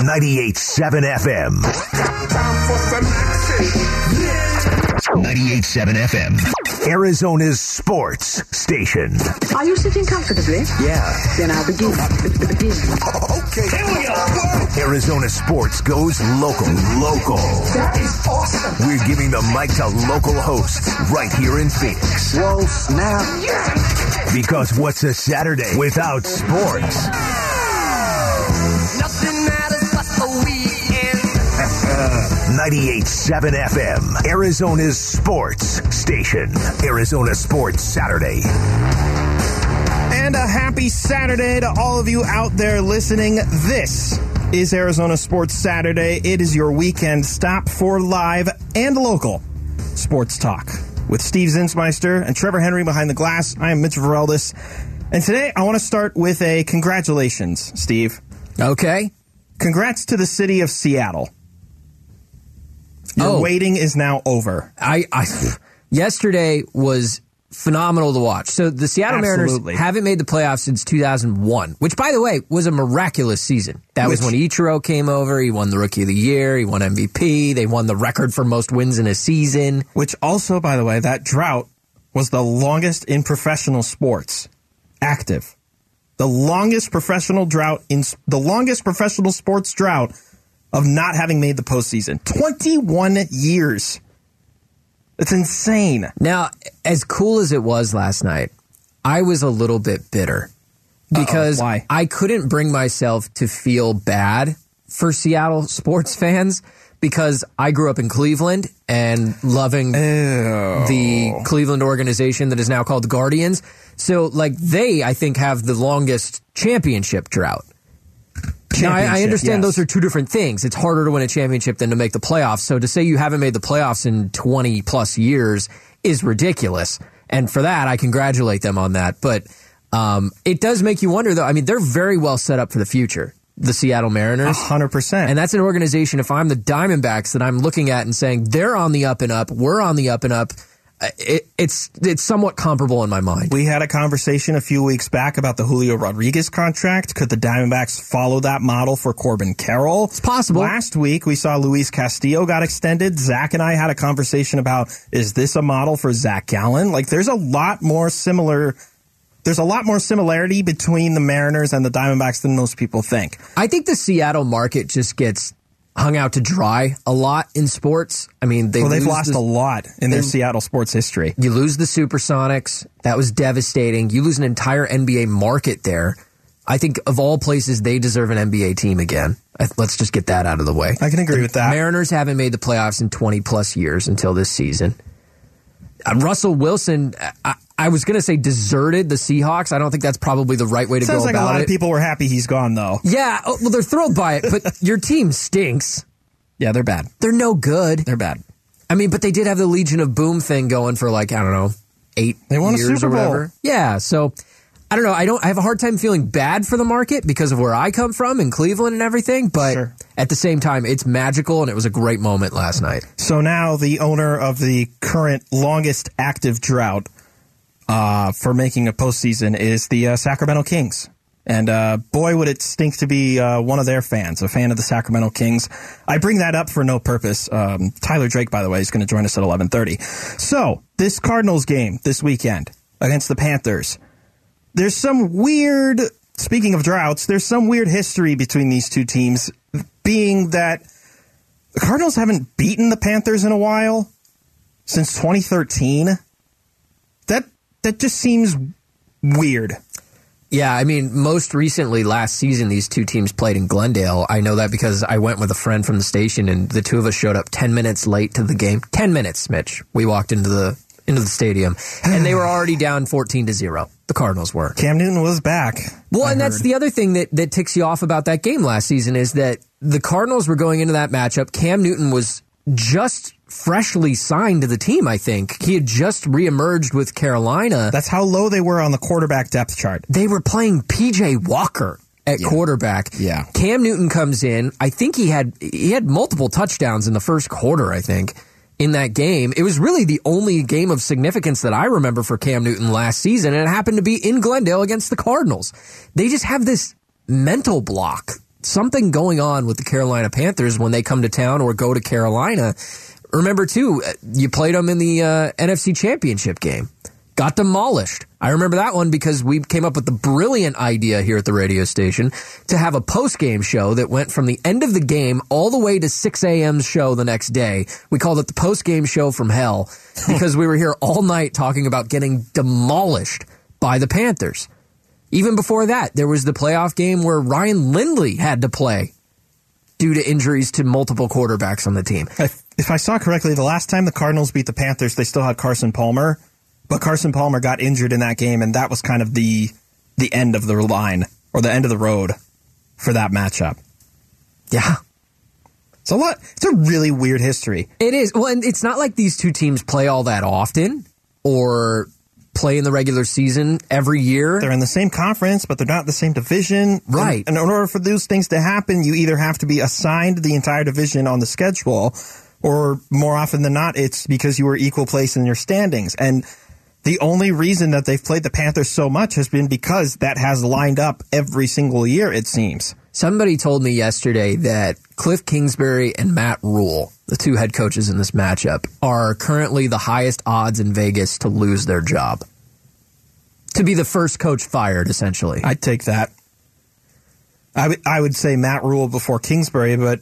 98.7 FM. 98.7 FM. Arizona's sports station. Are you sitting comfortably? Yeah. Then I'll begin. begin. Okay. Here we go. Arizona sports goes local. Local. That is awesome. We're giving the mic to local hosts right here in Phoenix. Whoa, snap. Yeah. Because what's a Saturday without sports? 98.7 FM, Arizona's sports station. Arizona Sports Saturday. And a happy Saturday to all of you out there listening. This is Arizona Sports Saturday. It is your weekend stop for live and local sports talk with Steve Zinsmeister and Trevor Henry behind the glass. I am Mitch Vareldis. And today I want to start with a congratulations, Steve. Okay. Congrats to the city of Seattle. Your Oh. waiting is now over. I, I yesterday was phenomenal to watch. So the Seattle Absolutely. Mariners haven't made the playoffs since 2001, which by the way was a miraculous season. That was when Ichiro came over. He won the Rookie of the Year. He won MVP. They won the record for most wins in a season. Which also, by the way, that drought was the longest in professional sports. Active. The longest professional drought in the longest professional sports drought of not having made the postseason. 21 years. It's insane. Now, as cool as it was last night, I was a little bit bitter because Why? I couldn't bring myself to feel bad for Seattle sports fans because I grew up in Cleveland and loving the Cleveland organization that is now called the Guardians. So, like, they, I think, have the longest championship drought. Now, I, I understand yes. those are two different things. It's harder to win a championship than to make the playoffs. So to say you haven't made the playoffs in 20 plus years is ridiculous. And for that, I congratulate them on that. But um, it does make you wonder, though. I mean, they're very well set up for the future, the Seattle Mariners. 100%. And that's an organization, if I'm the Diamondbacks, that I'm looking at and saying they're on the up and up, we're on the up and up. It, it's it's somewhat comparable in my mind. We had a conversation a few weeks back about the Julio Rodriguez contract. Could the Diamondbacks follow that model for Corbin Carroll? It's possible. Last week, we saw Luis Castillo got extended. Zach and I had a conversation about is this a model for Zach Gallen? Like, there's a lot more similar. There's a lot more similarity between the Mariners and the Diamondbacks than most people think. I think the Seattle market just gets hung out to dry a lot in sports. I mean, they Well, they've lost the- a lot in their Seattle sports history. You lose the Supersonics. That was devastating. You lose an entire NBA market there. I think of all places, they deserve an NBA team again. Let's just get that out of the way. I can agree with that. Mariners haven't made the playoffs in 20 plus years until this season. Uh, Russell Wilson, I, I was going to say deserted the Seahawks. I don't think that's probably the right way to Sounds go like a about lot it. of people were happy he's gone, though. yeah, oh, well, they're thrilled by it, but your team stinks. Yeah, they're bad. They're no good. They're bad. I mean, but they did have the Legion of Boom thing going for like I don't know eight They won a Super or Bowl. Yeah, so I don't know. I don't. I have a hard time feeling bad for the market because of where I come from in Cleveland and everything. But Sure. at the same time, it's magical and it was a great moment last night. So now the owner of the current longest active drought uh, for making a postseason is the uh, Sacramento Kings. And uh, boy, would it stink to be uh, one of their fans, a fan of the Sacramento Kings. I bring that up for no purpose. Um, Tyler Drake, by the way, is going to join us at 11:30. So this Cardinals game this weekend against the Panthers. There's some weird. Speaking of droughts, there's some weird history between these two teams, being that the Cardinals haven't beaten the Panthers in a while since 2013. That just seems weird. Yeah, I mean, most recently last season, these two teams played in Glendale. I know that because I went with a friend from the station, and the two of us showed up ten minutes late to the game. Ten minutes, Mitch. We walked into the into the stadium, and they were already down fourteen to zero. The Cardinals were. Cam Newton was back. Well, I and that's heard. the other thing that, that ticks you off about that game last season is that the Cardinals were going into that matchup. Cam Newton was just freshly signed to the team, I think. He had just reemerged with Carolina. That's how low they were on the quarterback depth chart. they were playing PJ Walker at quarterback. Yeah. Cam Newton comes in. I think he had he had multiple touchdowns in the first quarter, I think, in that game. It was really the only game of significance that I remember for Cam Newton last season, and it happened to be in Glendale against the Cardinals. They just have this mental block something going on with the Carolina Panthers when they come to town or go to Carolina. Remember too, uh, you played them in the uh, NFC Championship game. Got demolished. I remember that one because we came up with the brilliant idea here at the radio station to have a post game show that went from the end of the game all the way to 6 a.m.'s show the next day. We called it the post game show from hell because we were here all night talking about getting demolished by the Panthers. Even before that, there was the playoff game where Ryan Lindley had to play due to injuries to multiple quarterbacks on the team. If, I saw correctly, the last time the Cardinals beat the Panthers, they still had Carson Palmer, but Carson Palmer got injured in that game, and that was kind of the the end of the line or the end of the road for that matchup. Yeah. It's a lot. It's a really weird history. It is. Well, and it's not like these two teams play all that often or play in the regular season every year. They're in the same conference, but they're not the same division. Right. And, and in order for those things to happen, you either have to be assigned the entire division on the schedule, or more often than not, it's because you were equal place in your standings. And the only reason that they've played the Panthers so much has been because that has lined up every single year, it seems. Somebody told me yesterday that Cliff Kingsbury and Matt Rhule, the two head coaches in this matchup, are currently the highest odds in Vegas to lose their job. To be the first coach fired, essentially. I'd take that. I would- I would say Matt Rhule before Kingsbury, but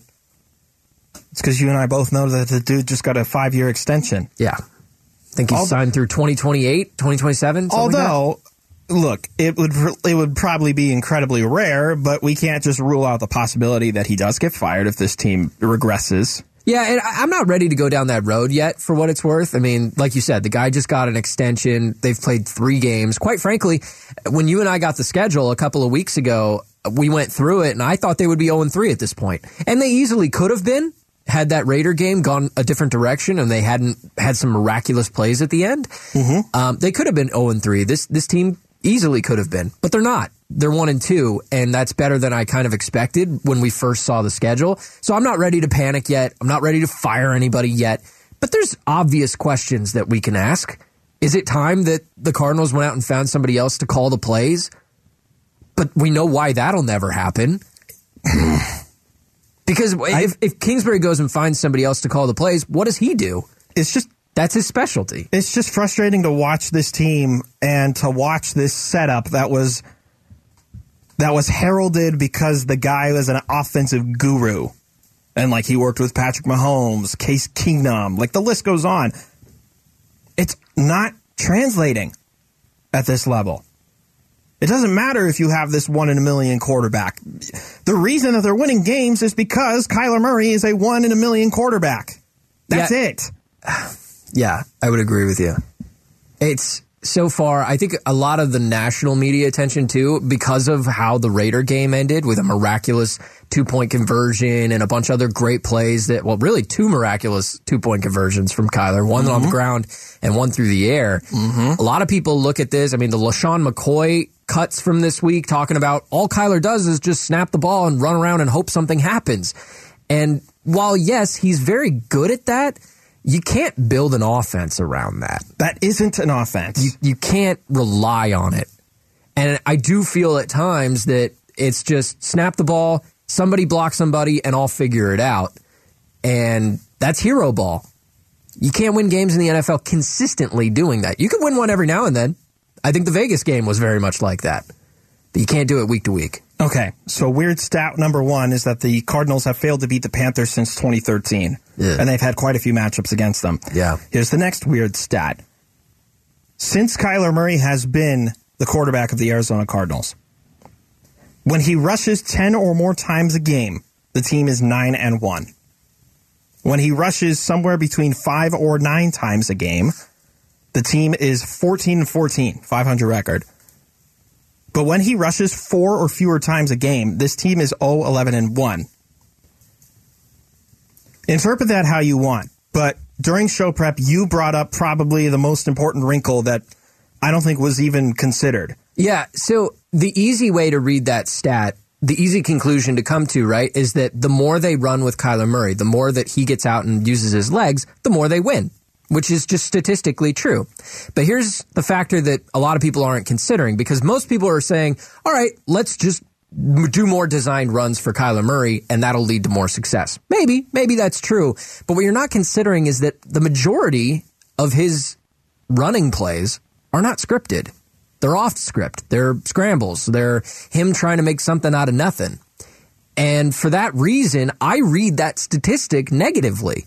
it's because you and I both know that the dude just got a five year extension. yeah. I think he's Although- signed through 2028, 2027. something like. Although, look, it would it would probably be incredibly rare, but we can't just rule out the possibility that he does get fired if this team regresses. Yeah, and I- I'm not ready to go down that road yet for what it's worth. I mean, like you said, the guy just got an extension. They've played three games. Quite frankly, when you and I got the schedule a couple of weeks ago, we went through it and I thought they would be 0 3 at this point. And they easily could have been had that Raider game gone a different direction and they hadn't had some miraculous plays at the end. Um, they could have been 0 3. This, this team easily could have been, but they're not. They're 1 and 2, and that's better than I kind of expected when we first saw the schedule. So I'm not ready to panic yet. I'm not ready to fire anybody yet. But there's obvious questions that we can ask. Is it time that the Cardinals went out and found somebody else to call the plays? But we know why that'll never happen. because if, if Kingsbury goes and finds somebody else to call the plays, what does he do? It's just That's his specialty. it's just frustrating to watch this team and to watch this setup that was that was heralded because the guy was an offensive guru. And like he worked with Patrick Mahomes, Case Keenum, like the list goes on. It's not translating at this level. It doesn't matter if you have this one in a million quarterback. The reason that they're winning games is because Kyler Murray is a one in a million quarterback. That's Yeah. it. Yeah, I would agree with you. It's so far, I think a lot of the national media attention too, because of how the Raider game ended with a miraculous two point conversion and a bunch of other great plays that, well, really two miraculous two point conversions from Kyler, one on the mm-hmm. ground and one through the air. Mm-hmm. A lot of people look at this. I mean, the LeSean McCoy cuts from this week talking about all Kyler does is just snap the ball and run around and hope something happens. And while, yes, he's very good at that, you can't build an offense around that. That isn't an offense. You you can't rely on it. And I do feel at times that it's just snap the ball, somebody block somebody, and I'll figure it out. And that's hero ball. You can't win games in the NFL consistently doing that. You can win one every now and then. I think the Vegas game was very much like that. But you can't do it week to week. Okay, so weird stat number one is that the Cardinals have failed to beat the Panthers since 2013, Yeah. and they've had quite a few matchups against them. Yeah. Here's the next weird stat: since Kyler Murray has been the quarterback of the Arizona Cardinals, when he rushes 10 or more times a game, the team is nine and one. When he rushes somewhere between five or nine times a game, the team is 14 and 14, 500 record. But when he rushes four or fewer times a game, this team is 0 11 and 1. Interpret that how you want. But during show prep, you brought up probably the most important wrinkle that I don't think was even considered. Yeah. So the easy way to read that stat, the easy conclusion to come to, right, is that the more they run with Kyler Murray, the more that he gets out and uses his legs, the more they win, which is just statistically true. But here's the factor that a lot of people aren't considering because most people are saying, all right, let's just do more designed runs for Kyler Murray, and that'll lead to more success. Maybe, maybe that's true. But what you're not considering is that the majority of his running plays are not scripted. They're off script. They're scrambles. They're him trying to make something out of nothing. And for that reason, I read that statistic negatively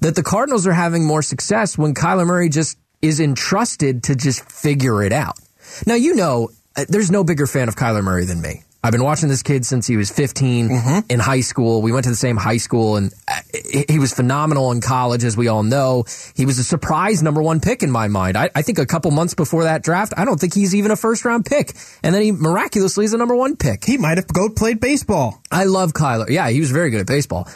that the Cardinals are having more success when Kyler Murray just is entrusted to just figure it out. Now, you know, uh, there's no bigger fan of Kyler Murray than me. I've been watching this kid since he was 15 in high school. We went to the same high school and uh, he he was phenomenal in college, as we all know. He was a surprise number one pick in my mind. I, I think a couple months before that draft, I don't think he's even a first round pick. And then he miraculously is a number one pick. He might have go played baseball. I love Kyler. Yeah, he was very good at baseball.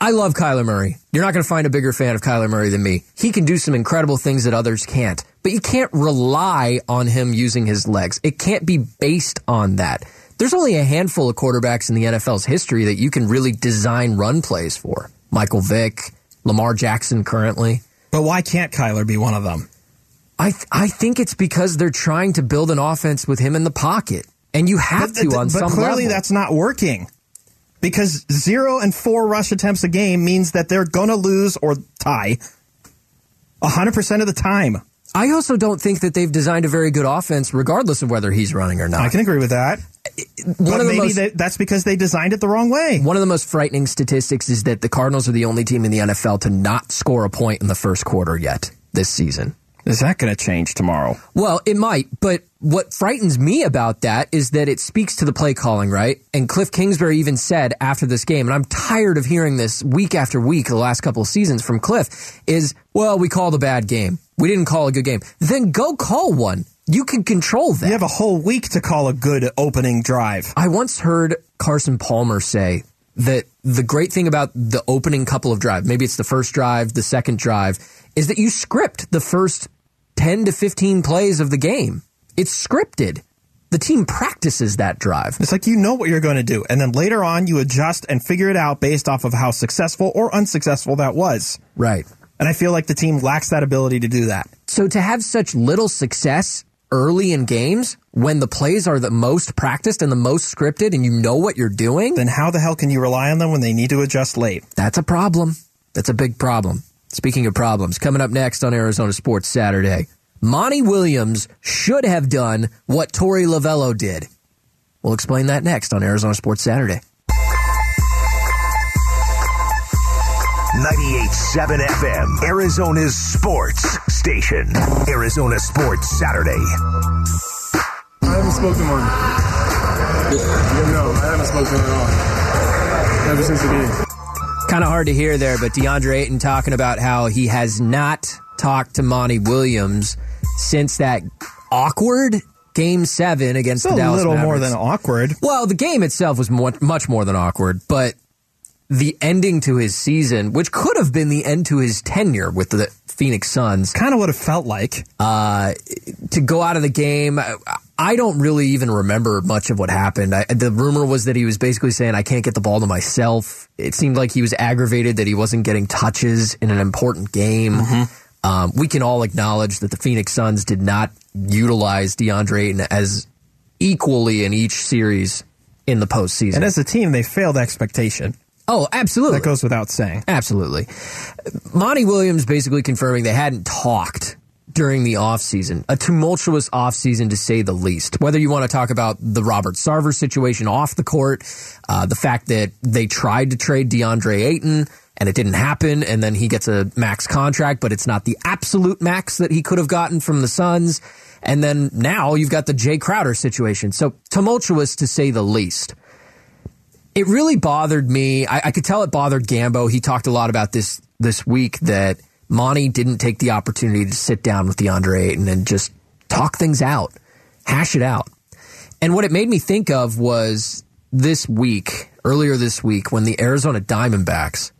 I love Kyler Murray. You're not going to find a bigger fan of Kyler Murray than me. He can do some incredible things that others can't, but you can't rely on him using his legs. It can't be based on that. There's only a handful of quarterbacks in the NFL's history that you can really design run plays for. Michael Vick, Lamar Jackson currently. But why can't Kyler be one of them? I th- I think it's because they're trying to build an offense with him in the pocket, and you have But, to on but some clearly level. that's not working. Because zero and four rush attempts a game means that they're going to lose or tie 100% of the time. I also don't think that they've designed a very good offense, regardless of whether he's running or not. I can agree with that. one but of the maybe most that- that's because they designed it the wrong way. one of the most frightening statistics is that the Cardinals are the only team in the NFL to not score a point in the first quarter yet this season. Is that going to change tomorrow? Well, it might, but what frightens me about that is that it speaks to the play calling, right? And Cliff Kingsbury even said after this game, and I'm tired of hearing this week after week the last couple of seasons from Cliff, is, well, we called a bad game. We didn't call a good game. Then go call one. You can control that. You have a whole week to call a good opening drive. I once heard Carson Palmer say that the great thing about the opening couple of drives, maybe it's the first drive, the second drive, is that you script the first 10 to 15 plays of the game. It's scripted. The team practices that drive. It's like you know what you're going to do. And then later on, you adjust and figure it out based off of how successful or unsuccessful that was. Right. And I feel like the team lacks that ability to do that. So to have such little success early in games when the plays are the most practiced and the most scripted and you know what you're doing, Then how the hell can you rely on them when they need to adjust late? That's a problem. That's a big problem. Speaking of problems, coming up next on Arizona Sports Saturday, Monty Williams should have done what Torey Lovullo did. We'll explain that next on Arizona Sports Saturday. 98.7 FM, Arizona's sports station. Arizona Sports Saturday. I haven't spoken to him. No, I haven't spoken at all. Ever since the game. Kind of hard to hear there, but DeAndre Ayton talking about how he has not talked to Monty Williams since that awkward game seven against It's the Dallas. a little more than awkward. Well, the game itself was more, much more than awkward, but the ending to his season, which could have been the end to his tenure with the Phoenix Suns, Kind of what it felt like. uh, to go out of the game. I- don't really even remember much of what happened. I, the rumor was that he was basically saying, I can't get the ball to myself. It seemed like he was aggravated that he wasn't getting touches in an important game. Um, we can all acknowledge that the Phoenix Suns did not utilize DeAndre Ayton as equally in each series in the postseason. And as a team, they failed expectation. oh, absolutely. That goes without saying. Absolutely. Monty Williams basically confirming they hadn't talked during the offseason. A tumultuous offseason to say the least. Whether you want to talk about the Robert Sarver situation off the court, uh, the fact that they tried to trade DeAndre Ayton and it didn't happen, and then he gets a max contract, but it's not the absolute max that he could have gotten from the Suns. And then now you've got the Jae Crowder situation. So tumultuous to say the least it really bothered me. I, I could tell it bothered Gambo. He talked a lot about this this week that Monty didn't take the opportunity to sit down with DeAndre Ayton and just talk things out, hash it out. And what it made me think of was this week, earlier this week, when the Arizona Diamondbacks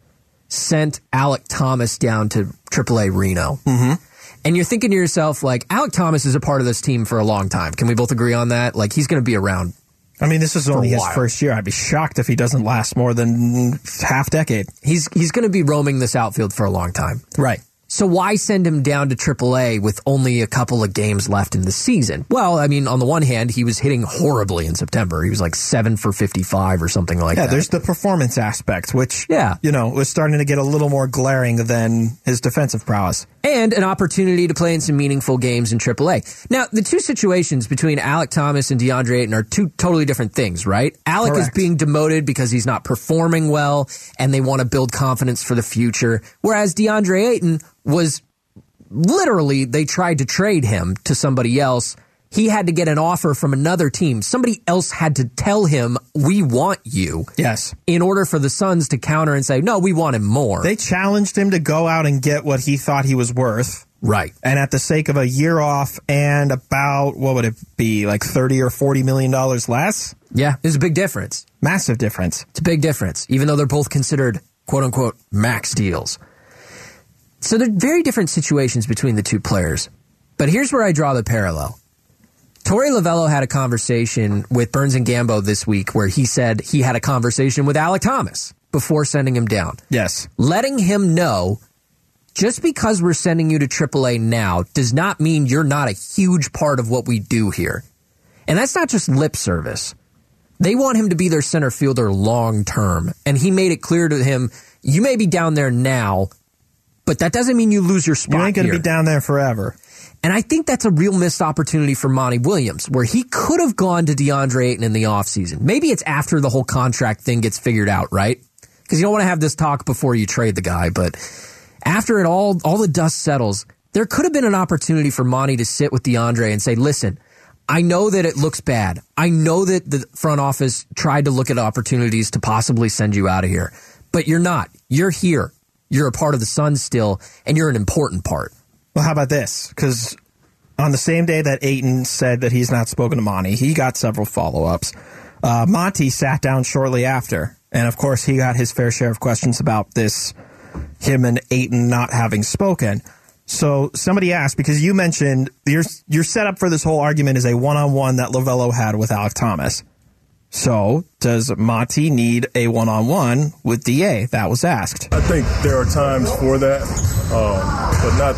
sent Alek Thomas down to AAA Reno. Mm-hmm. And you're thinking to yourself, like, Alek Thomas is a part of this team for a long time. Can we both agree on that? Like, he's going to be around I mean, this is only his first year. I'd be shocked if he doesn't last more than half decade. he's he's going to be roaming this outfield for a long time. Right. So why send him down to AAA with only a couple of games left in the season? Well, I mean, on the one hand, he was hitting horribly in September. He was like seven for 55 or something like Yeah, that. Yeah, there's the performance aspect, which, Yeah. you know, was starting to get a little more glaring than his defensive prowess. and an opportunity to play in some meaningful games in AAA. Now, the two situations between Alek Thomas and DeAndre Ayton are two totally different things, right? Alek is being demoted because he's not performing well and they want to build confidence for the future. Whereas DeAndre Ayton was literally, they tried to trade him to somebody else. He had to get an offer from another team. Somebody else had to tell him, we want you Yes. in order for the Suns to counter and say, no, we want him more. They challenged him to go out and get what he thought he was worth. right. And at the sake of a year off and about, what would it be, like 30 or 40 million dollars less? Yeah, there's a big difference. Massive difference. It's a big difference, even though they're both considered quote unquote max deals. So they're very different situations between the two players. But here's where I draw the parallel. Torey Lovullo had a conversation with Burns and Gambo this week where he said he had a conversation with Alek Thomas before sending him down, Yes. letting him know just because we're sending you to AAA now does not mean you're not a huge part of what we do here. And that's not just lip service. They want him to be their center fielder long term. And he made it clear to him, you may be down there now, but that doesn't mean you lose your spot. You ain't going to be down there forever. And I think that's a real missed opportunity for Monty Williams, where he could have gone to DeAndre Ayton in the offseason. Maybe it's after the whole contract thing gets figured out, right? Because you don't want to have this talk before you trade the guy, but after it all, all the dust settles, there could have been an opportunity for Monty to sit with DeAndre and say, listen, I know that it looks bad. I know that the front office tried to look at opportunities to possibly send you out of here, but you're not. You're here. You're a part of the Suns still, and you're an important part. Well, how about this? Because on the same day that Ayton said that he's not spoken to Monty, he got several follow ups. Uh, Monty sat down shortly after, and of course, he got his fair share of questions about this, him and Ayton not having spoken. So somebody asked because you mentioned your your setup for this whole argument is a one on one that Lovullo had with Alek Thomas. So does Monty need a one on one with Da? That was asked. I think there are times for that, um, but not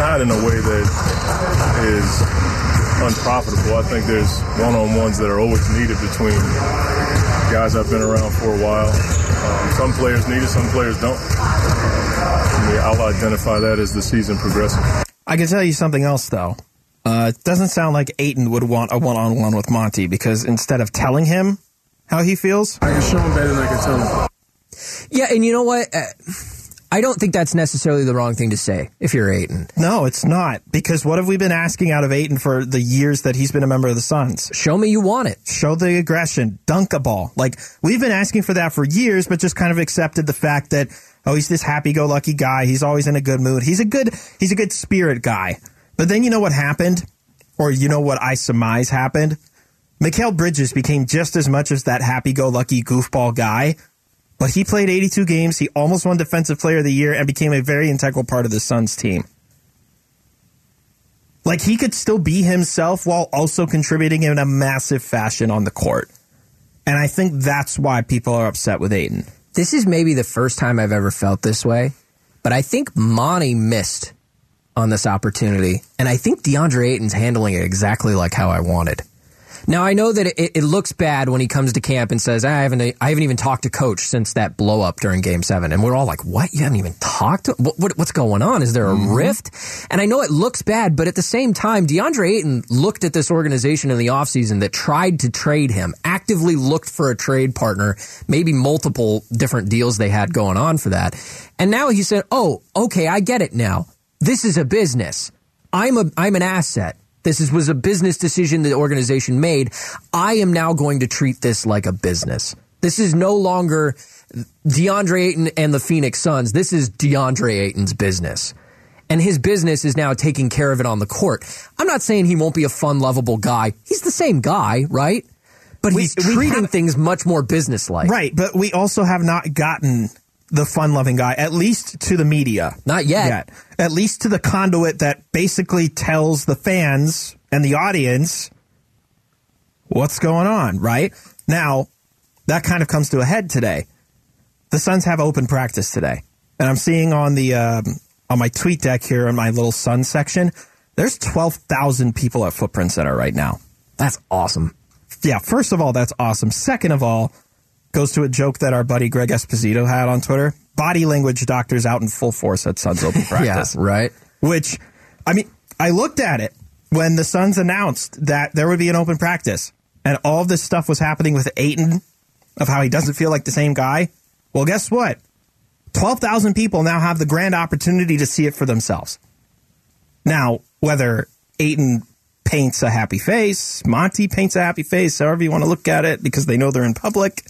not in a way that is unprofitable. I think there's one-on-ones that are always needed between guys I've been around for a while. Um, some players need it, some players don't. I mean, I'll identify that as the season progresses. I can tell you something else though. Uh, it doesn't sound like Ayton would want a one-on-one with Monty because instead of telling him how he feels, I can show him better than I can tell him. Yeah, and you know what? Uh, I don't think that's necessarily the wrong thing to say if you're Ayton. no, it's not. Because what have we been asking out of Ayton for the years that he's been a member of the Suns? Show me you want it. Show the aggression, dunk a ball. Like we've been asking for that for years, but just kind of accepted the fact that oh, he's this happy-go-lucky guy. He's always in a good mood. He's a good, he's a good spirit guy. But then you know what happened, or you know what I surmise happened. Mikal Bridges became just as much as that happy-go-lucky goofball guy, but he played 82 games. He almost won Defensive Player of the Year and became a very integral part of the Suns team. Like he could still be himself while also contributing in a massive fashion on the court. And I think that's why people are upset with Ayton. This is maybe the first time I've ever felt this way, but I think Monty missed on this opportunity, and I think DeAndre Ayton's handling it exactly like how I wanted. Now I know that it, it looks bad when he comes to camp and says, "I haven't, I haven't even talked to coach since that blow up during Game 7. and we're all like, "What? You haven't even talked to? What, what, what's going on? Is there a mm-hmm. rift?" And I know it looks bad, but at the same time, DeAndre Ayton looked at this organization in the offseason that tried to trade him, actively looked for a trade partner, maybe multiple different deals they had going on for that, and now he said, "Oh, okay, I get it now. This is a business. I'm a, I'm an asset." This is, was a business decision the organization made. I am now going to treat this like a business. This is no longer DeAndre Ayton and the Phoenix Suns. This is DeAndre Ayton's business. And his business is now taking care of it on the court. I'm not saying he won't be a fun, lovable guy. He's the same guy, right? But We- he's treating haven't- things much more businesslike. Right, but we also have not gotten the fun loving guy, at least to the media. Not yet. yet. At least to the conduit that basically tells the fans and the audience what's going on, right? Now, that kind of comes to a head today. The Suns have open practice today. And I'm seeing on the um, on my tweet deck here in my little Sun section, there's 12,000 people at Footprint Center right now. That's awesome. Yeah, first of all, that's awesome. Second of all, goes to a joke that our buddy Greg Esposito had on Twitter. Body language doctors out in full force at Suns Open practice. Yeah, right. Which, I mean, I looked at it when the Suns announced that there would be an open practice and all this stuff was happening with Ayton of how he doesn't feel like the same guy. Well, guess what? 12,000 people now have the grand opportunity to see it for themselves. Now, whether Ayton paints a happy face, Monty paints a happy face, however you want to look at it, because they know they're in public,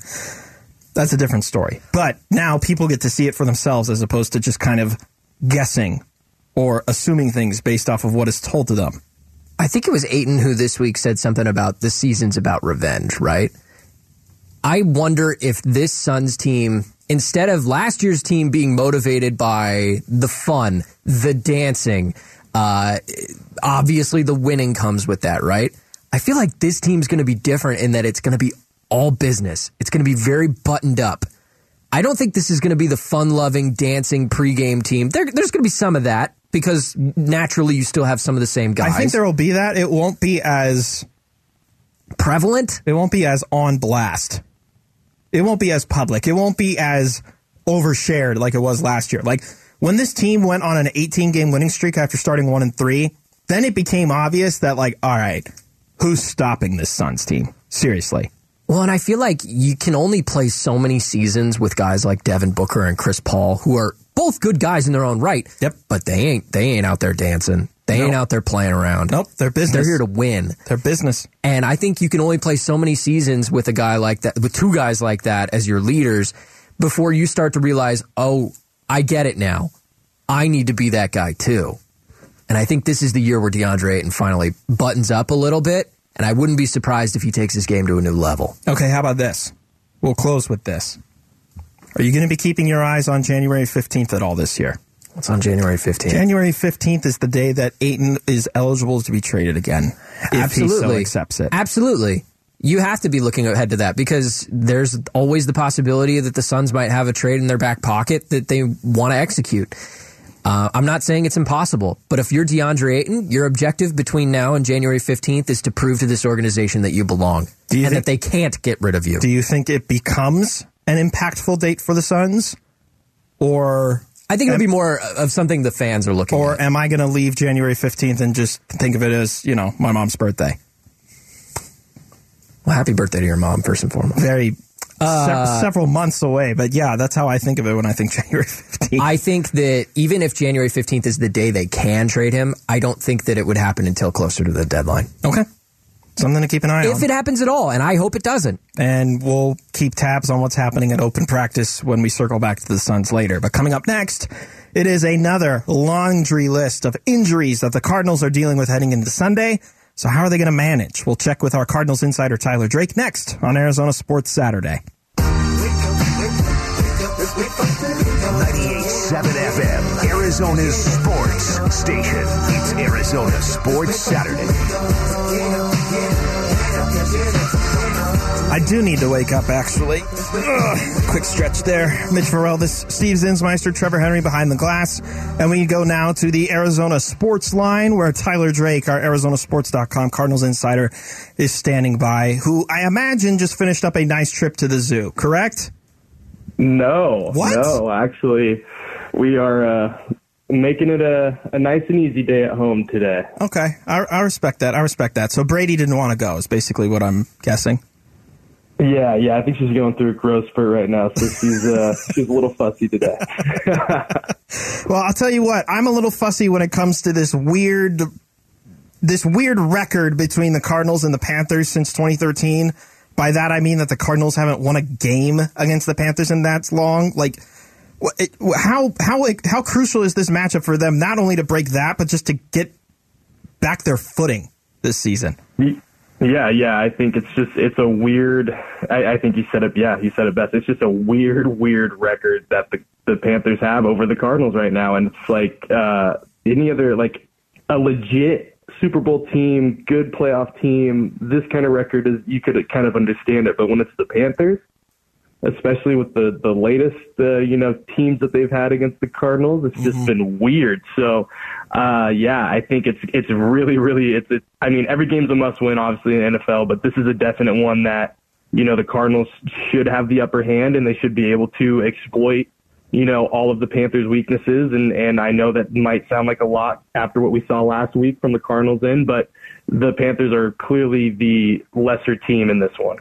that's a different story. But now people get to see it for themselves as opposed to just kind of guessing or assuming things based off of what is told to them. I think it was Ayton who this week said something about the season's about revenge, right? I wonder if this Suns team, instead of last year's team being motivated by the fun, the dancing, uh, obviously the winning comes with that, right? I feel like this team's going to be different in that it's going to be all business. It's going to be very buttoned up. I don't think this is going to be the fun loving, dancing pregame team. There, there's going to be some of that because naturally you still have some of the same guys. I think there will be that. It won't be as prevalent. It won't be as on blast. It won't be as public. It won't be as overshared like it was last year. Like when this team went on an 18 game winning streak after starting one and three, then it became obvious that like, all right, who's stopping this Suns team? Seriously. Well, and I feel like you can only play so many seasons with guys like Devin Booker and Chris Paul, who are both good guys in their own right. Yep. But they ain't they ain't out there dancing. They ain't out there playing around. Nope, they're business. They're here to win. They're business. And I think you can only play so many seasons with a guy like that, with two guys like that as your leaders before you start to realize, oh, I get it now. I need to be that guy too. And I think this is the year where DeAndre Ayton finally buttons up a little bit. And I wouldn't be surprised if he takes his game to a new level. Okay, how about this? We'll close with this. Are you going to be keeping your eyes on January 15th at all this year? What's on January 15th? January 15th is the day that Ayton is eligible to be traded again. If he so Absolutely. accepts it. Absolutely. You have to be looking ahead to that because there's always the possibility that the Suns might have a trade in their back pocket that they want to execute. Uh, I'm not saying it's impossible, but if you're DeAndre Ayton, your objective between now and January 15th is to prove to this organization that you belong Do you and think- that they can't get rid of you. Do you think it becomes an impactful date for the Suns? Or I think it'll be more of something the fans are looking for or at. am I going to leave January 15th and just think of it as, you know, my mom's birthday? Well, happy birthday to your mom, first and foremost. Very Uh, se- several months away, but yeah, that's how I think of it when I think January 15th. I think that even if January 15th is the day they can trade him, I don't think that it would happen until closer to the deadline. okay. Something to keep an eye on. If it happens at all, and I hope it doesn't. and we'll keep tabs on what's happening at open practice when we circle back to the Suns later. But coming up next, it is another laundry list of injuries that the Cardinals are dealing with heading into Sunday. So how are they going to manage? We'll check with our Cardinals insider Tyler Drake next on Arizona Sports Saturday. 98.7 FM, Arizona's sports station. It's Arizona Sports Saturday. I do need to wake up, actually. Ugh, quick stretch there. Mitch this Steve Zinsmeister, Trevor Henry behind the glass. And we go now to the Arizona Sports Line, where Tyler Drake, our ArizonaSports.com Cardinals insider, is standing by, who I imagine just finished up a nice trip to the zoo, correct? No, What? no. Actually, we are uh, making it a, a nice and easy day at home today. Okay, I, I respect that. I respect that. So Brady didn't want to go, is basically what I'm guessing. Yeah, yeah. I think she's going through a growth spurt right now, so she's uh, she's a little fussy today. Well, I'll tell you what, I'm a little fussy when it comes to this weird this weird record between the Cardinals and the Panthers since 2013. By that I mean that the Cardinals haven't won a game against the Panthers in that long. Like it- how how how crucial is this matchup for them not only to break that but just to get back their footing this season? Yeah, yeah. I think it's just it's a weird. I, I think he said it. Yeah, he said it best. It's just a weird, weird record that the the Panthers have over the Cardinals right now, and it's like uh, any other like a legit Super Bowl team, good playoff team. This kind of record is you could kind of understand it, but when it's the Panthers, especially with the the latest uh, you know teams that they've had against the Cardinals. It's just been weird. So uh, yeah, I think it's it's really really it's it, I mean every game's a must win obviously in the NFL, but this is a definite one that you know the Cardinals should have the upper hand and they should be able to exploit you know all of the Panthers' weaknesses. And and I know that might sound like a lot after what we saw last week from the Cardinals in, but the Panthers are clearly the lesser team in this one.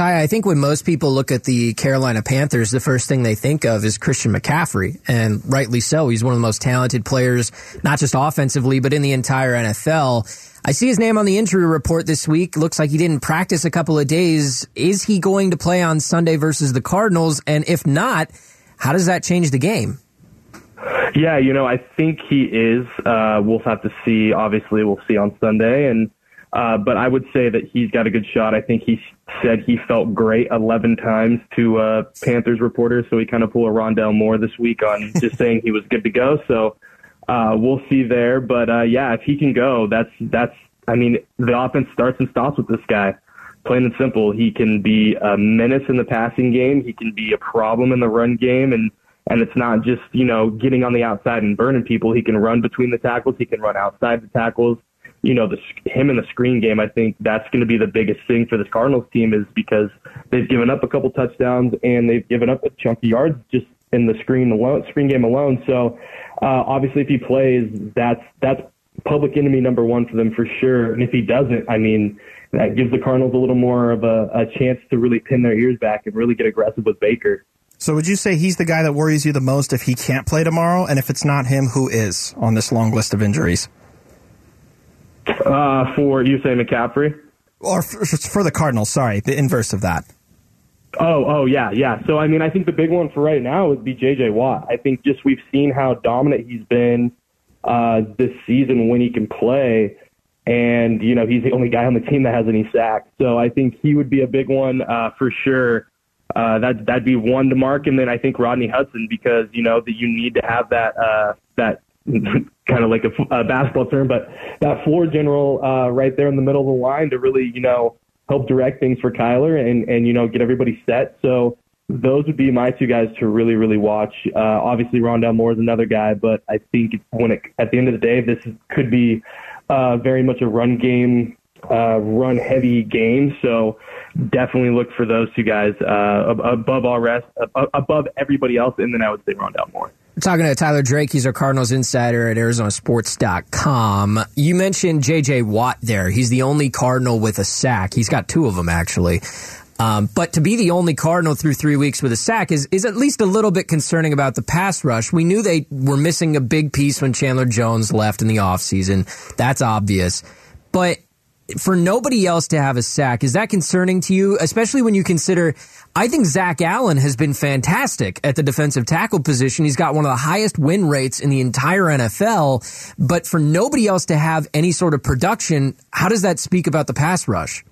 Ty, I think when most people look at the Carolina Panthers, the first thing they think of is Christian McCaffrey, and rightly so. He's one of the most talented players, not just offensively, but in the entire NFL. I see his name on the injury report this week. Looks like he didn't practice a couple of days. Is he going to play on Sunday versus the Cardinals? And if not, how does that change the game? Yeah, you know, I think he is. Uh, we'll have to see. Obviously, we'll see on Sunday, and uh, but I would say that he's got a good shot. I think he said he felt great 11 times to uh, Panthers reporters, so he kind of pulled a Rondale Moore this week on just saying he was good to go. So uh, we'll see there. But uh, yeah, if he can go, that's that's. I mean, the offense starts and stops with this guy. Plain and simple, he can be a menace in the passing game. He can be a problem in the run game, and and it's not just you know getting on the outside and burning people. He can run between the tackles. He can run outside the tackles you know, the, him in the screen game, I think that's going to be the biggest thing for this Cardinals team is because they've given up a couple touchdowns and they've given up a chunk of yards just in the screen alone, screen game alone. So, uh, obviously if he plays, that's, that's public enemy number one for them for sure. And if he doesn't, I mean, that gives the Cardinals a little more of a, a chance to really pin their ears back and really get aggressive with Baker. So would you say he's the guy that worries you the most if he can't play tomorrow? And if it's not him, who is on this long list of injuries? Uh, for you say McCaffrey? Or for, for the Cardinals, sorry, the inverse of that. Oh, oh yeah, yeah. So I mean, I think the big one for right now would be J.J. Watt. I think just we've seen how dominant he's been uh, this season when he can play, and you know he's the only guy on the team that has any sacks. So I think he would be a big one uh, for sure. Uh, that that'd be one to mark, and then I think Rodney Hudson because you know that you need to have that uh, that kind of like a, a, basketball term, but that floor general uh, right there in the middle of the line to really, you know, help direct things for Kyler and, and you know, get everybody set. So those would be my two guys to really, really watch. Uh, obviously, Rondale Moore is another guy, but I think when it, at the end of the day, this could be uh, very much a run game, uh, run heavy game. So definitely look for those two guys uh, above all rest, above everybody else, and then I would say Rondale Moore. Talking to Tyler Drake. He's our Cardinals insider at ArizonaSports.com. You mentioned J.J. Watt there. He's the only Cardinal with a sack. He's got two of them, actually. Um, but to be the only Cardinal through three weeks with a sack is, is at least a little bit concerning about the pass rush. We knew they were missing a big piece when Chandler Jones left in the offseason. That's obvious. But for nobody else to have a sack, is that concerning to you? Especially when you consider I think Zach Allen has been fantastic at the defensive tackle position. He's got one of the highest win rates in the entire NFL. But for nobody else to have any sort of production, how does that speak about the pass rush?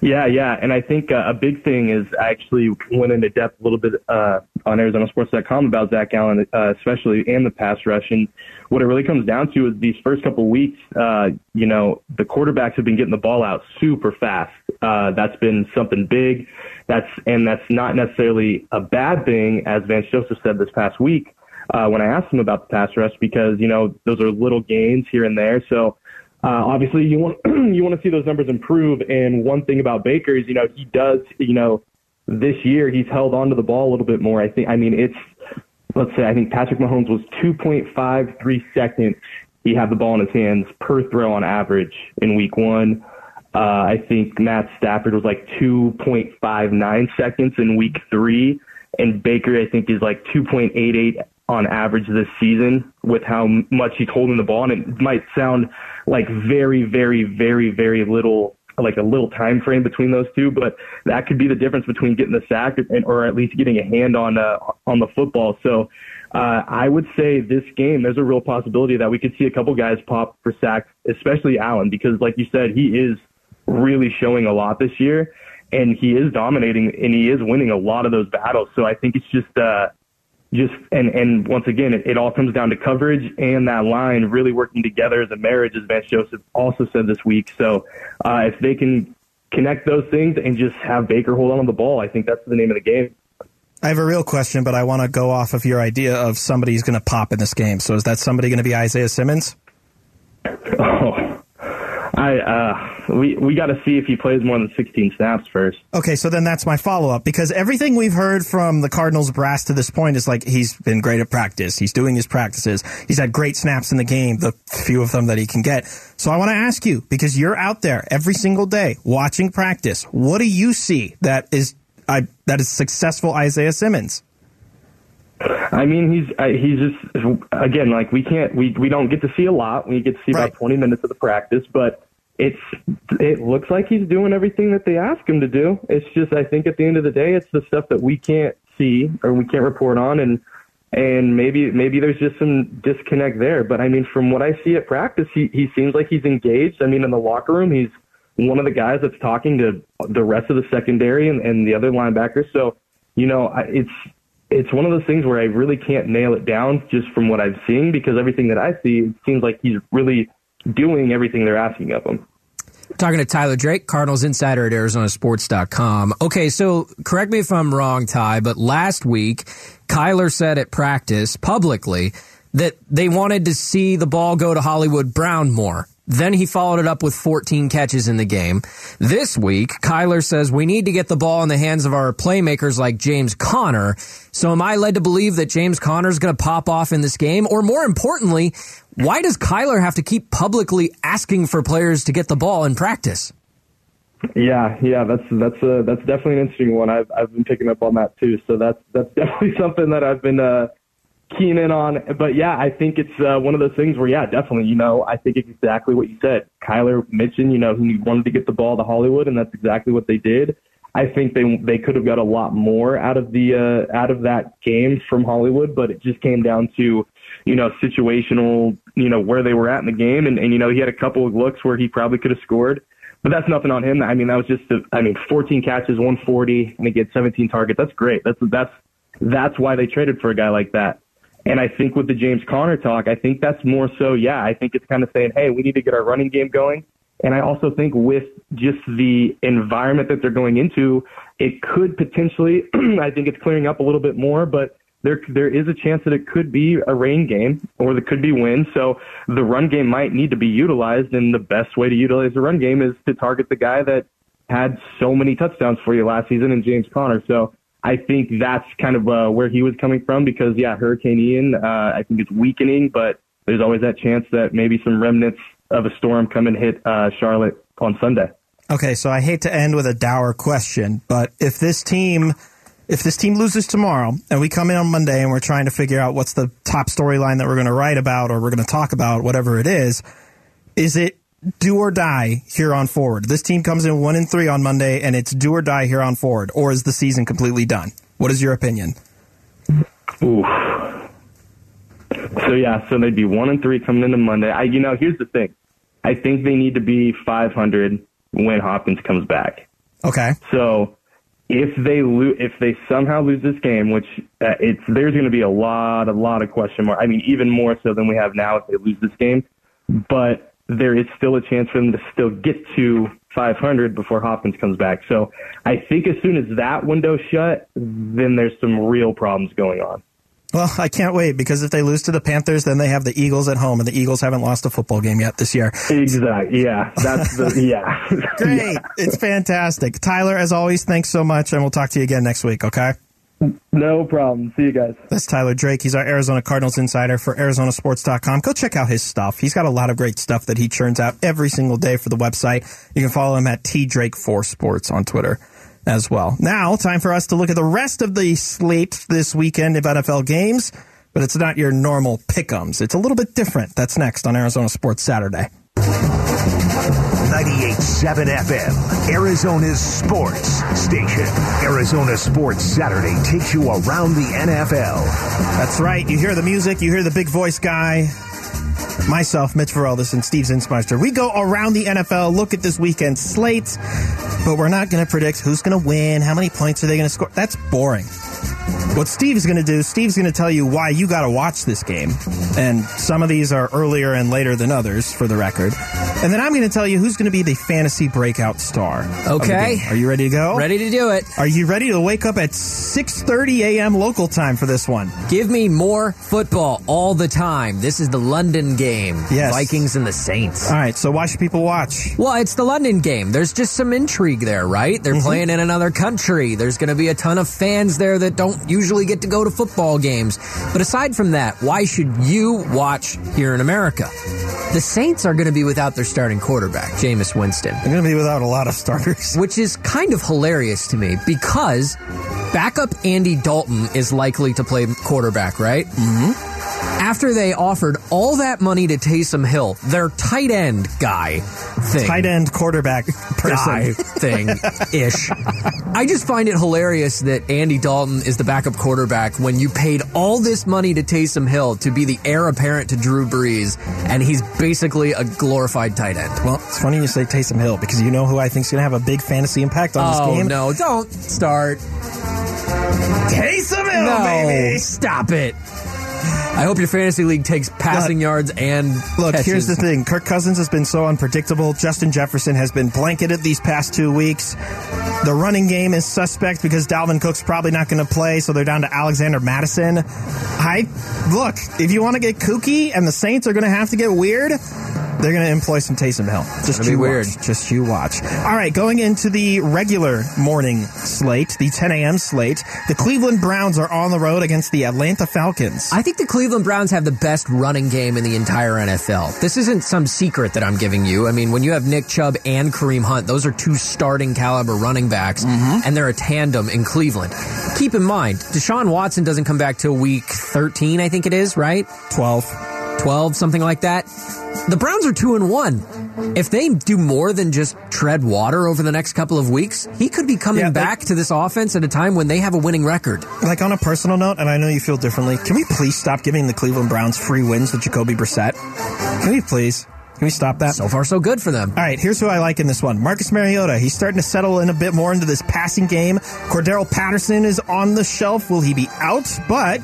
Yeah, yeah, and I think uh, a big thing is actually went into depth a little bit uh, on ArizonaSports.com about Zach Allen, uh, especially and the pass rush. And what it really comes down to is these first couple weeks, uh, you know, the quarterbacks have been getting the ball out super fast. Uh, that's been something big. That's and that's not necessarily a bad thing, as Vance Joseph said this past week uh, when I asked him about the pass rush, because you know those are little gains here and there. So uh, obviously, you want you want to see those numbers improve. And one thing about Baker is, you know, he does, you know, this year he's held onto the ball a little bit more. I think. I mean, it's let's say I think Patrick Mahomes was 2.53 seconds he had the ball in his hands per throw on average in Week One. Uh, I think Matt Stafford was like 2.59 seconds in Week Three, and Baker I think is like 2.88 on average this season with how much he's holding the ball. And it might sound like very, very, very, very little, like a little time frame between those two, but that could be the difference between getting the sack and, or at least getting a hand on uh, on the football. So uh, I would say this game, there's a real possibility that we could see a couple guys pop for sacks, especially Allen, because like you said, he is really showing a lot this year. And he is dominating and he is winning a lot of those battles. So I think it's just, uh, just and and once again, it, it all comes down to coverage and that line really working together as a marriage, as Vance Joseph also said this week. So uh, if they can connect those things and just have Baker hold on to the ball. I think that's the name of the game. I have a real question, but I want to go off of your idea of somebody who's going to pop in this game. So is that somebody going to be Isaiah Simmons? Oh, I uh, we we got to see if he plays more than 16 snaps first. Okay, so then that's my follow up because everything we've heard from the Cardinals brass to this point is like he's been great at practice. He's doing his practices. He's had great snaps in the game, the few of them that he can get. So I want to ask you because you're out there every single day watching practice. What do you see that is I, that is successful Isaiah Simmons? I mean, he's he's just again like we can't we we don't get to see a lot. We get to see Right. about 20 minutes of the practice, but it's it looks like he's doing everything that they ask him to do. It's just I think at the end of the day, it's the stuff that we can't see or we can't report on, and and maybe maybe there's just some disconnect there. But I mean, from what I see at practice, he he seems like he's engaged. I mean, in the locker room, he's one of the guys that's talking to the rest of the secondary and, and the other linebackers. So you know, it's it's one of those things where I really can't nail it down just from what I've seen because everything that I see it seems like he's really doing everything they're asking of him. Talking to Tyler Drake, Cardinals insider at ArizonaSports.com. Okay, so correct me if I'm wrong, Ty, but last week, Kyler said at practice publicly that they wanted to see the ball go to Hollywood Brown more. Then he followed it up with 14 catches in the game. This week, Kyler says we need to get the ball in the hands of our playmakers like James Conner. So am I led to believe that James Conner is going to pop off in this game? Or more importantly, why does Kyler have to keep publicly asking for players to get the ball in practice? Yeah, yeah, that's that's uh, that's definitely an interesting one. I've I've been picking up on that too. So that's that's definitely something that I've been uh, keen in on. But yeah, I think it's uh, one of those things where yeah, definitely. You know, I think exactly what you said. Kyler mentioned, you know, he wanted to get the ball to Hollywood, and that's exactly what they did. I think they they could have got a lot more out of the uh, out of that game from Hollywood, but it just came down to you know situational, you know where they were at in the game, and, and you know he had a couple of looks where he probably could have scored. But that's nothing on him. I mean, that was just, a, I mean, 14 catches, 140, and he gets 17 targets. That's great. That's that's that's why they traded for a guy like that. And I think with the James Conner talk, I think that's more so. Yeah, I think it's kind of saying, hey, we need to get our running game going. And I also think with just the environment that they're going into, it could potentially. I think it's clearing up a little bit more, but there there is a chance that it could be a rain game or there could be wind. So the run game might need to be utilized, and the best way to utilize the run game is to target the guy that had so many touchdowns for you last season in James Conner. So I think that's kind of uh, where he was coming from because yeah, Hurricane Ian, uh, I think it's weakening, but there's always that chance that maybe some remnants of a storm come and hit uh, Charlotte on Sunday. Okay, so I hate to end with a dour question, but if this team if this team loses tomorrow and we come in on Monday and we're trying to figure out what's the top storyline that we're going to write about or we're going to talk about, whatever it is, is it do or die here on forward? This team comes in one and three on Monday and it's do or die here on forward, or is the season completely done? What is your opinion? Ooh. So yeah, so they'd be one and three coming into Monday. I, you know, here's the thing. I think they need to be 500 when Hopkins comes back. Okay. So if they lo- if they somehow lose this game, which uh, it's there's going to be a lot, a lot of question mark. I mean, even more so than we have now if they lose this game. But there is still a chance for them to still get to 500 before Hopkins comes back. So I think as soon as that window shut, then there's some real problems going on. Well, I can't wait because if they lose to the Panthers, then they have the Eagles at home, and the Eagles haven't lost a football game yet this year. Exactly. Yeah. That's the yeah. Great. It's fantastic. Tyler, as always, thanks so much, and we'll talk to you again next week, okay? No problem. See you guys. That's Tyler Drake. He's our Arizona Cardinals insider for ArizonaSports.com. Go check out his stuff. He's got a lot of great stuff that he churns out every single day for the website. You can follow him at tdrake4sports on Twitter as well. Now, time for us to look at the rest of the slate this weekend of NFL games, but it's not your normal pick'ems. It's a little bit different. That's next on Arizona Sports Saturday. 98.7 FM, Arizona's sports station. Arizona Sports Saturday takes you around the NFL. That's right. You hear the music, you hear the big voice guy. Myself, Mitch Veraldis, and Steve Zinsmeister. We go around the NFL, look at this weekend's slate, but we're not going to predict who's going to win, how many points are they going to score. That's boring. What Steve's going to do, Steve's going to tell you why you got to watch this game. And some of these are earlier and later than others, for the record. And then I'm going to tell you who's going to be the fantasy breakout star. Okay. Are you ready to go? Ready to do it. Are you ready to wake up at 6:30 a.m. local time for this one? Give me more football all the time. This is the London game. Yes. Vikings and the Saints. All right, so why should people watch? Well, it's the London game. There's just some intrigue there, right? They're mm-hmm. playing in another country. There's going to be a ton of fans there that don't usually get to go to football games. But aside from that, why should you watch here in America? The Saints are going to be without their starting quarterback, Jameis Winston, They're going to be without a lot of starters. which is kind of hilarious to me because backup Andy Dalton is likely to play quarterback, right? Mm-hmm. After they offered all that money to Taysom Hill, their tight end guy thing Tight end quarterback person. thing ish. I just find it hilarious that Andy Dalton is the backup quarterback when you paid all this money to Taysom Hill to be the heir apparent to Drew Brees, and he's basically a glorified tight end. Well, it's funny you say Taysom Hill because you know who I think is going to have a big fantasy impact on Oh this game. Oh, no! Don't start. Taysom Hill, no, baby. stop it. I hope your fantasy league takes passing yards and Look, here's the thing. Kirk Cousins has been so unpredictable. Justin Jefferson has been blanketed these past two weeks. The running game is suspect because Dalvin Cook's probably not going to play, so they're down to Alexander Mattison. I look, if you want to get kooky and the Saints are going to have to get weird, they're going to employ some Taysom Hill. Just you weird. watch. Just you watch. All right, going into the regular morning slate, the 10 a.m. slate, the Cleveland Browns are on the road against the Atlanta Falcons. I think the Cleveland Browns have the best running game in the entire NFL. This isn't some secret that I'm giving you. I mean, when you have Nick Chubb and Kareem Hunt, those are two starting caliber running backs, mm-hmm. and they're a tandem in Cleveland. Keep in mind, Deshaun Watson doesn't come back till week 13, I think it is, right? 12. 12, something like that. The Browns are 2 and 1. If they do more than just tread water over the next couple of weeks, he could be coming Yeah, they- back to this offense at a time when they have a winning record. Like on a personal note, and I know you feel differently, can we please stop giving the Cleveland Browns free wins with Jacoby Brissett? Can we please? Can we stop that? So far, so good for them. All right, here's who I like in this one. Marcus Mariota. He's starting to settle in a bit more into this passing game. Cordarrelle Patterson is on the shelf. Will he be out? But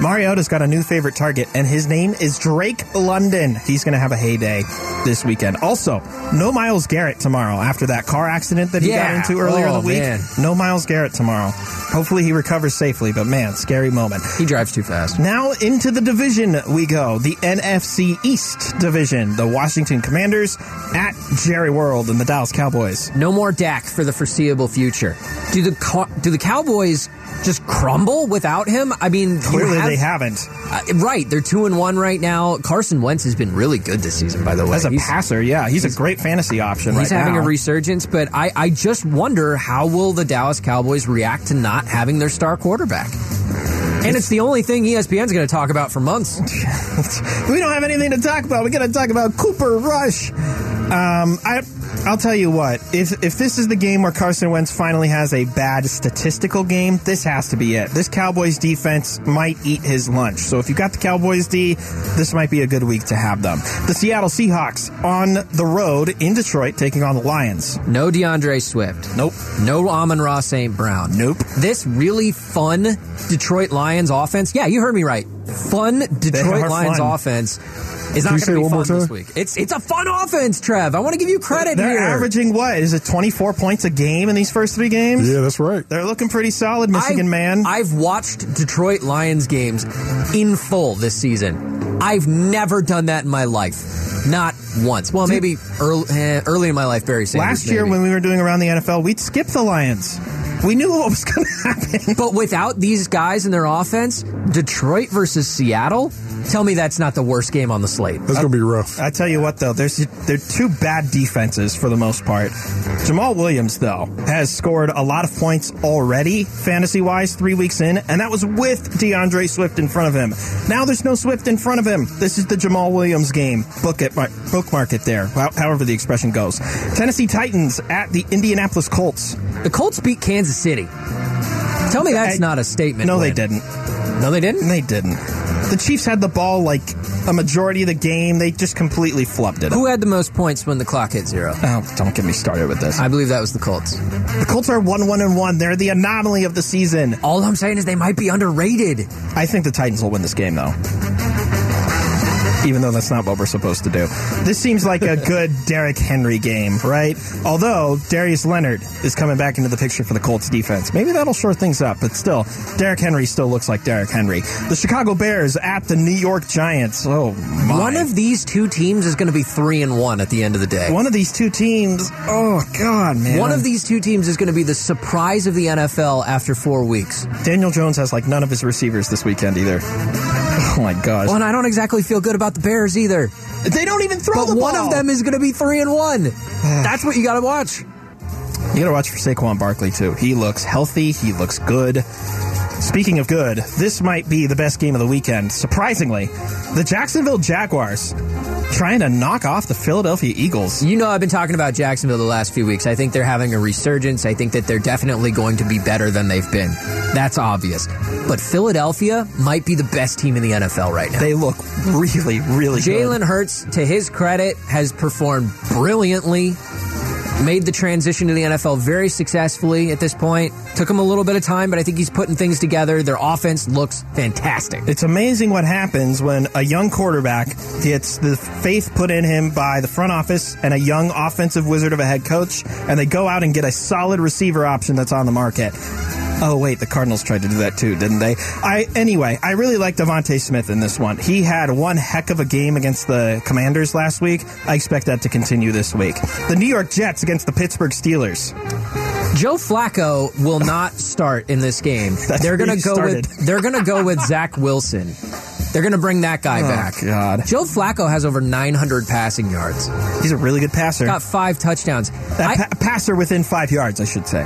Mariota's got a new favorite target, and his name is Drake London. He's going to have a heyday this weekend. Also, no Myles Garrett tomorrow after that car accident that he Yeah. got into earlier Oh, in the oh, week. man. No Myles Garrett tomorrow. Hopefully he recovers safely, but man, scary moment. He drives too fast. Now into the division we go. The NFC East division. The Washington Commanders at Jerry World and the Dallas Cowboys. No more Dak for the foreseeable future. Do the do the Cowboys just crumble without him? I mean, Clearly have- they haven't. Uh, right, they're two and one right now. Carson Wentz has been really good this season, by the way. As a He's- passer, yeah, he's, a great fantasy option He's right having now. a resurgence, but I, I just wonder how will the Dallas Cowboys react to not having their star quarterback? And it's the only thing ESPN's going to talk about for months. we don't have anything to talk about. We got to talk about Cooper Rush. Um, I, I'll tell you what. If if this is the game where Carson Wentz finally has a bad statistical game, this has to be it. This Cowboys defense might eat his lunch. So if you got the Cowboys D, this might be a good week to have them. The Seattle Seahawks on the road in Detroit taking on the Lions. No D'Andre Swift. Nope. No Amon-Ra St. Brown. Nope. This really fun Detroit Lions offense. Yeah, you heard me right. Fun Detroit Lions fun. offense is not you going say to be one fun more this time? week. It's it's a fun offense, Trev. I want to give you credit They're here. averaging what? Is it 24 points a game in these first three games? Yeah, that's right. They're looking pretty solid, Michigan I- man. I've watched Detroit Lions games in full this season. I've never done that in my life. Not once. Well, maybe early, eh, early in my life, Barry Sanders. Last year, maybe. when we were doing around the NFL, we'd skip the Lions. We knew what was going to happen. But without these guys in their offense, Detroit versus Seattle, tell me that's not the worst game on the slate. That's going to be rough. I tell you what, though, there's they're two bad defenses for the most part. Jamaal Williams, though, has scored a lot of points already, fantasy wise, three weeks in, and that was with D'Andre Swift in front of him. Now there's no Swift in front of him. This is the Jamaal Williams game. Book it, bookmark it there. However the expression goes. Tennessee Titans at the Indianapolis Colts. The Colts beat Kansas City. Tell me that's I- not a statement. No, they didn't. No, they didn't. They didn't. The Chiefs had the ball like a majority of the game. They just completely flubbed it. Up. Who had the most points when the clock hit zero? Oh, don't get me started with this. I believe that was the Colts. The Colts are one one and one. They're the anomaly of the season. All I'm saying is they might be underrated. I think the Titans will win this game though. Even though that's not what we're supposed to do. This seems like a good Derrick Henry game, right? Although Darius Leonard is coming back into the picture for the Colts defense. Maybe that'll shore things up, but still, Derrick Henry still looks like Derrick Henry. The Chicago Bears at the New York Giants. Oh, my. One of these two teams is going to be three and one at the end of the day. One of these two teams. Oh, God, man. One of these two teams is going to be the surprise of the NFL after four weeks. Daniel Jones has like none of his receivers this weekend either. Oh, my gosh. Well, and I don't exactly feel good about the Bears either. They don't even throw But the one of them is going to be three and one. That's what you got to watch. You gotta watch for Saquon Barkley too. He looks healthy. He looks good. Speaking of good, this might be the best game of the weekend. Surprisingly, the Jacksonville Jaguars trying to knock off the Philadelphia Eagles. You know, I've been talking about Jacksonville the last few weeks. I think they're having a resurgence. I think that they're definitely going to be better than they've been. That's obvious. But Philadelphia might be the best team in the NFL right now. They look really, really Jalen. Hurts, to his credit, has performed brilliantly. Made the transition to the NFL very successfully at this point. Took him a little bit of time, but I think he's putting things together. Their offense looks fantastic. It's amazing what happens when a young quarterback gets the faith put in him by the front office and a young offensive wizard of a head coach, and they go out and get a solid receiver option that's on the market. Oh wait, the Cardinals tried to do that too, didn't they? I anyway, I really like DeVonta Smith in this one. He had one heck of a game against the Commanders last week. I expect that to continue this week. The New York Jets against the Pittsburgh Steelers. Joe Flacco will not start in this game. They're gonna go started. with they're gonna go with Zach Wilson. They're gonna bring that guy Oh, back. God. Joe Flacco has over 900 passing yards. He's a really good passer. Got five touchdowns. that I- pa- passer within five yards, I should say.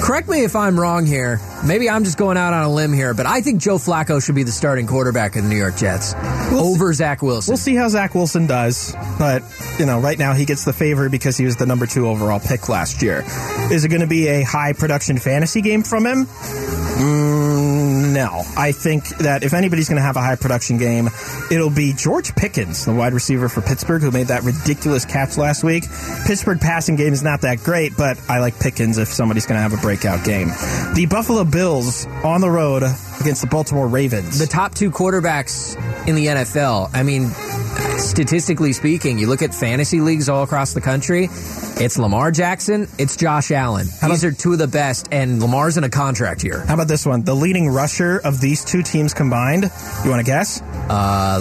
Correct me if I'm wrong here. Maybe I'm just going out on a limb here, but I think Joe Flacco should be the starting quarterback of the New York Jets over Zach Wilson. We'll see how Zach Wilson does, but you know, right now he gets the favor because he was the number two overall pick last year. Is it going to be a high production fantasy game from him? Mm, no. I think that if anybody's going to have a high production game, it'll be George Pickens, the wide receiver for Pittsburgh, who made that ridiculous catch last week. Pittsburgh passing game is not that great, but I like Pickens if somebody's going to have a breakout game. The Buffalo Bills on the road against the Baltimore Ravens. the top two quarterbacks in the NFL. I mean, statistically speaking, you look at fantasy leagues all across the country, it's Lamar Jackson, it's Josh Allen. These are two of the best, and Lamar's in a contract year. How about this one? The leading rusher of these two teams combined. You want to guess? Uh,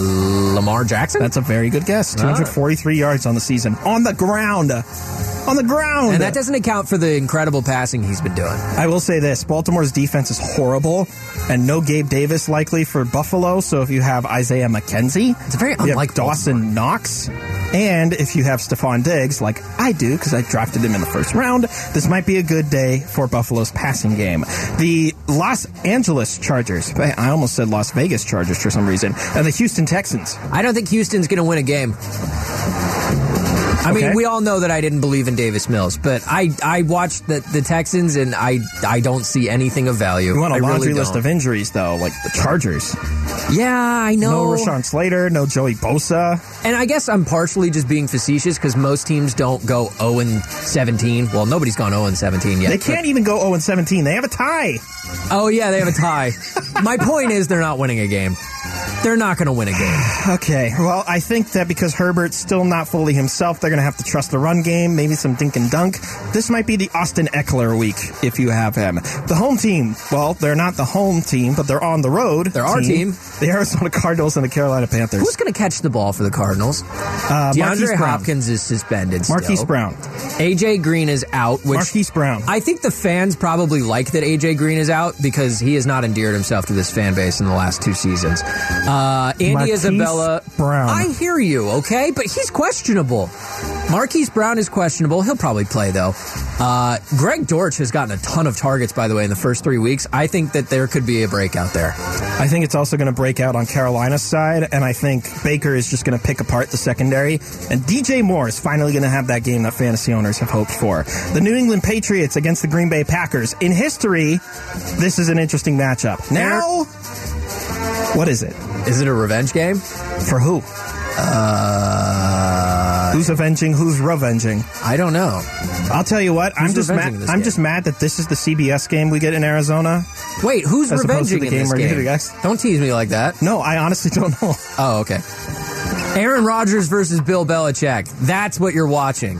Lamar Jackson? That's a very good guess. 243 yards on the season. On the ground. On the ground. and that doesn't account for the incredible passing he's been doing. I will say this Baltimore's defense is horrible, and no Gabe Davis likely for Buffalo. So if you have Isaiah McKenzie, It's very unlike Dawson Knox, and if you have Stefon Diggs, like I do, because I drafted him in the first round, this might be a good day for Buffalo's passing game. The Los Angeles Chargers, I almost said Las Vegas Chargers for some reason, and the Houston Texans. I don't think Houston's going to win a game. I mean, Okay. we all know that I didn't believe in Davis Mills, but I I watched the, the Texans and I I don't see anything of value. You want a I laundry really list of injuries, though, like the Chargers. Yeah, I know. No. Rashawn Slater, no Joey Bosa. And I guess I'm partially just being facetious because most teams don't go 0 and 17. Well, nobody's gone 0 and 17 yet. They can't even go 0 17. They have a tie. Oh yeah, they have a tie. My point is they're not winning a game. They're not going to win a game. Okay, well, I think that because Herbert's still not fully himself, they're going to have to trust the run game, maybe some dink and dunk. This might be the Austin Ekeler week if you have him. The home team, well, they're not the home team, but they're on the road. They're our team. The Arizona Cardinals and the Carolina Panthers. Who's going to catch the ball for the Cardinals? uh, Marquise DeAndre Brown. Hopkins is suspended. Marquise still. Brown. AJ Green is out, which Marquise Brown. I think the fans probably like that AJ Green is out because he has not endeared himself to this fan base in the last two seasons. Uh, Andy Marquise Isabella, Brown. I hear you, okay, but he's questionable. Marquise Brown is questionable. He'll probably play though. Uh, Greg Dortch has gotten a ton of targets, by the way, in the first three weeks. I think that there could be a breakout there. I think it's also going to break out on Carolina's side, and I think Baker is just going to pick apart the secondary. And DJ Moore is finally going to have that game that fantasy owners have hoped for. The New England Patriots against the Green Bay Packers. In history, this is an interesting matchup. Now, what is it? Is it a revenge game? For who? Uh, Who's avenging? Who's revenging? I don't know. I'll tell you what. I'm just mad. I'm game? just mad that this is the CBS game we get in Arizona. Wait, who's As revenging the in game this game? guys- Don't tease me like that. No, I honestly don't know. Oh, okay. Aaron Rodgers versus Bill Belichick. That's what you're watching.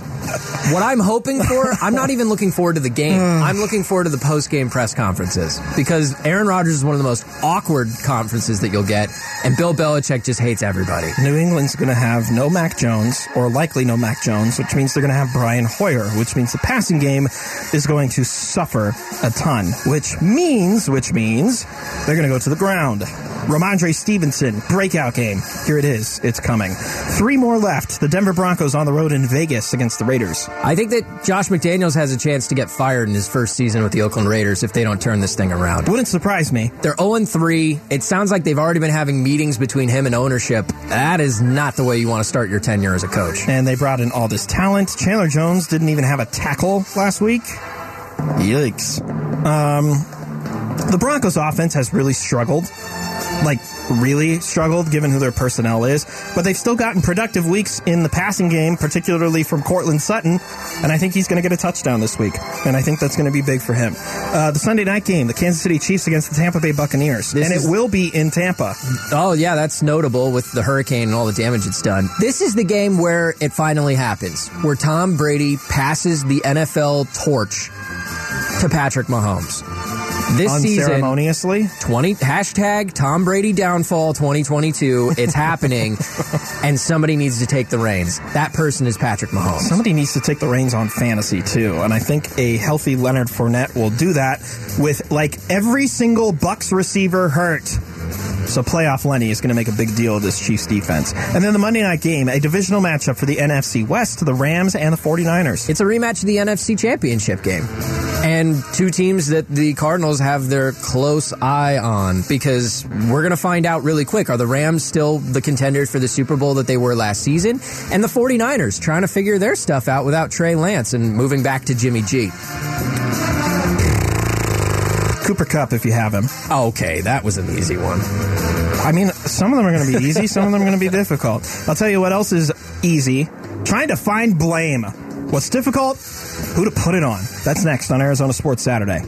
What I'm hoping for, I'm not even looking forward to the game. Hmm. I'm looking forward to the post game press conferences because Aaron Rodgers is one of the most awkward conferences that you'll get, and Bill Belichick just hates everybody. New England's going to have no Mac Jones, or likely no Mac Jones, which means they're going to have Brian Hoyer, which means the passing game is going to suffer a ton, which means, which means they're going to go to the ground. Rhamondre Stevenson, breakout game. Here it is. It's coming. Three more left. The Denver Broncos on the road in Vegas against the Raiders. I think that Josh McDaniels has a chance to get fired in his first season with the Oakland Raiders if they don't turn this thing around. Wouldn't surprise me. They're 0 3. It sounds like they've already been having meetings between him and ownership. That is not the way you want to start your tenure as a coach. And they brought in all this talent. Chandler Jones didn't even have a tackle last week. Yikes. Um, the Broncos offense has really struggled. Like, really struggled given who their personnel is. But they've still gotten productive weeks in the passing game, particularly from Courtland Sutton. And I think he's going to get a touchdown this week. And I think that's going to be big for him. Uh, the Sunday night game, the Kansas City Chiefs against the Tampa Bay Buccaneers. This and is- it will be in Tampa. Oh, yeah, that's notable with the hurricane and all the damage it's done. This is the game where it finally happens, where Tom Brady passes the NFL torch to Patrick Mahomes. This season, Unceremoniously. 20 hashtag Tom Brady downfall 2022. It's happening, and somebody needs to take the reins. That person is Patrick Mahomes. Somebody needs to take the reins on fantasy too, and I think a healthy Leonard Fournette will do that with like every single Bucks receiver hurt. So playoff Lenny is going to make a big deal of this Chiefs defense. And then the Monday night game, a divisional matchup for the NFC West, to the Rams and the 49ers. It's a rematch of the NFC Championship game. And two teams that the Cardinals have their close eye on because we're going to find out really quick. Are the Rams still the contenders for the Super Bowl that they were last season? And the 49ers trying to figure their stuff out without Trey Lance and moving back to Jimmy G. Cooper Kupp, if you have him. Okay, that was an easy one. I mean, some of them are going to be easy, some of them are going to be difficult. I'll tell you what else is easy trying to find blame. What's difficult? Who to put it on. That's next on Arizona Sports Saturday.